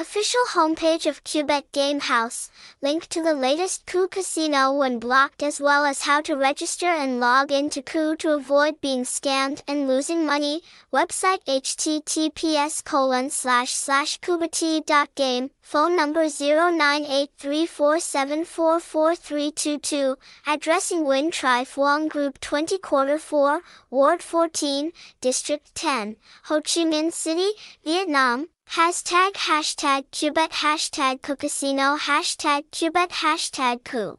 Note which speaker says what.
Speaker 1: Official homepage of Kubet Game House. Link to the latest Ku Casino when blocked as well as how to register and log into Ku to avoid being scammed and losing money. Website https colon slash slash game. Phone number 098347444322. Addressing Nguyen Tri Phuong Group 20 Quarter 4, Ward 14, District 10, Ho Chi Minh City, Vietnam. Hashtag hashtag Kubet hashtag Casino hashtag Kubet hashtag Ku.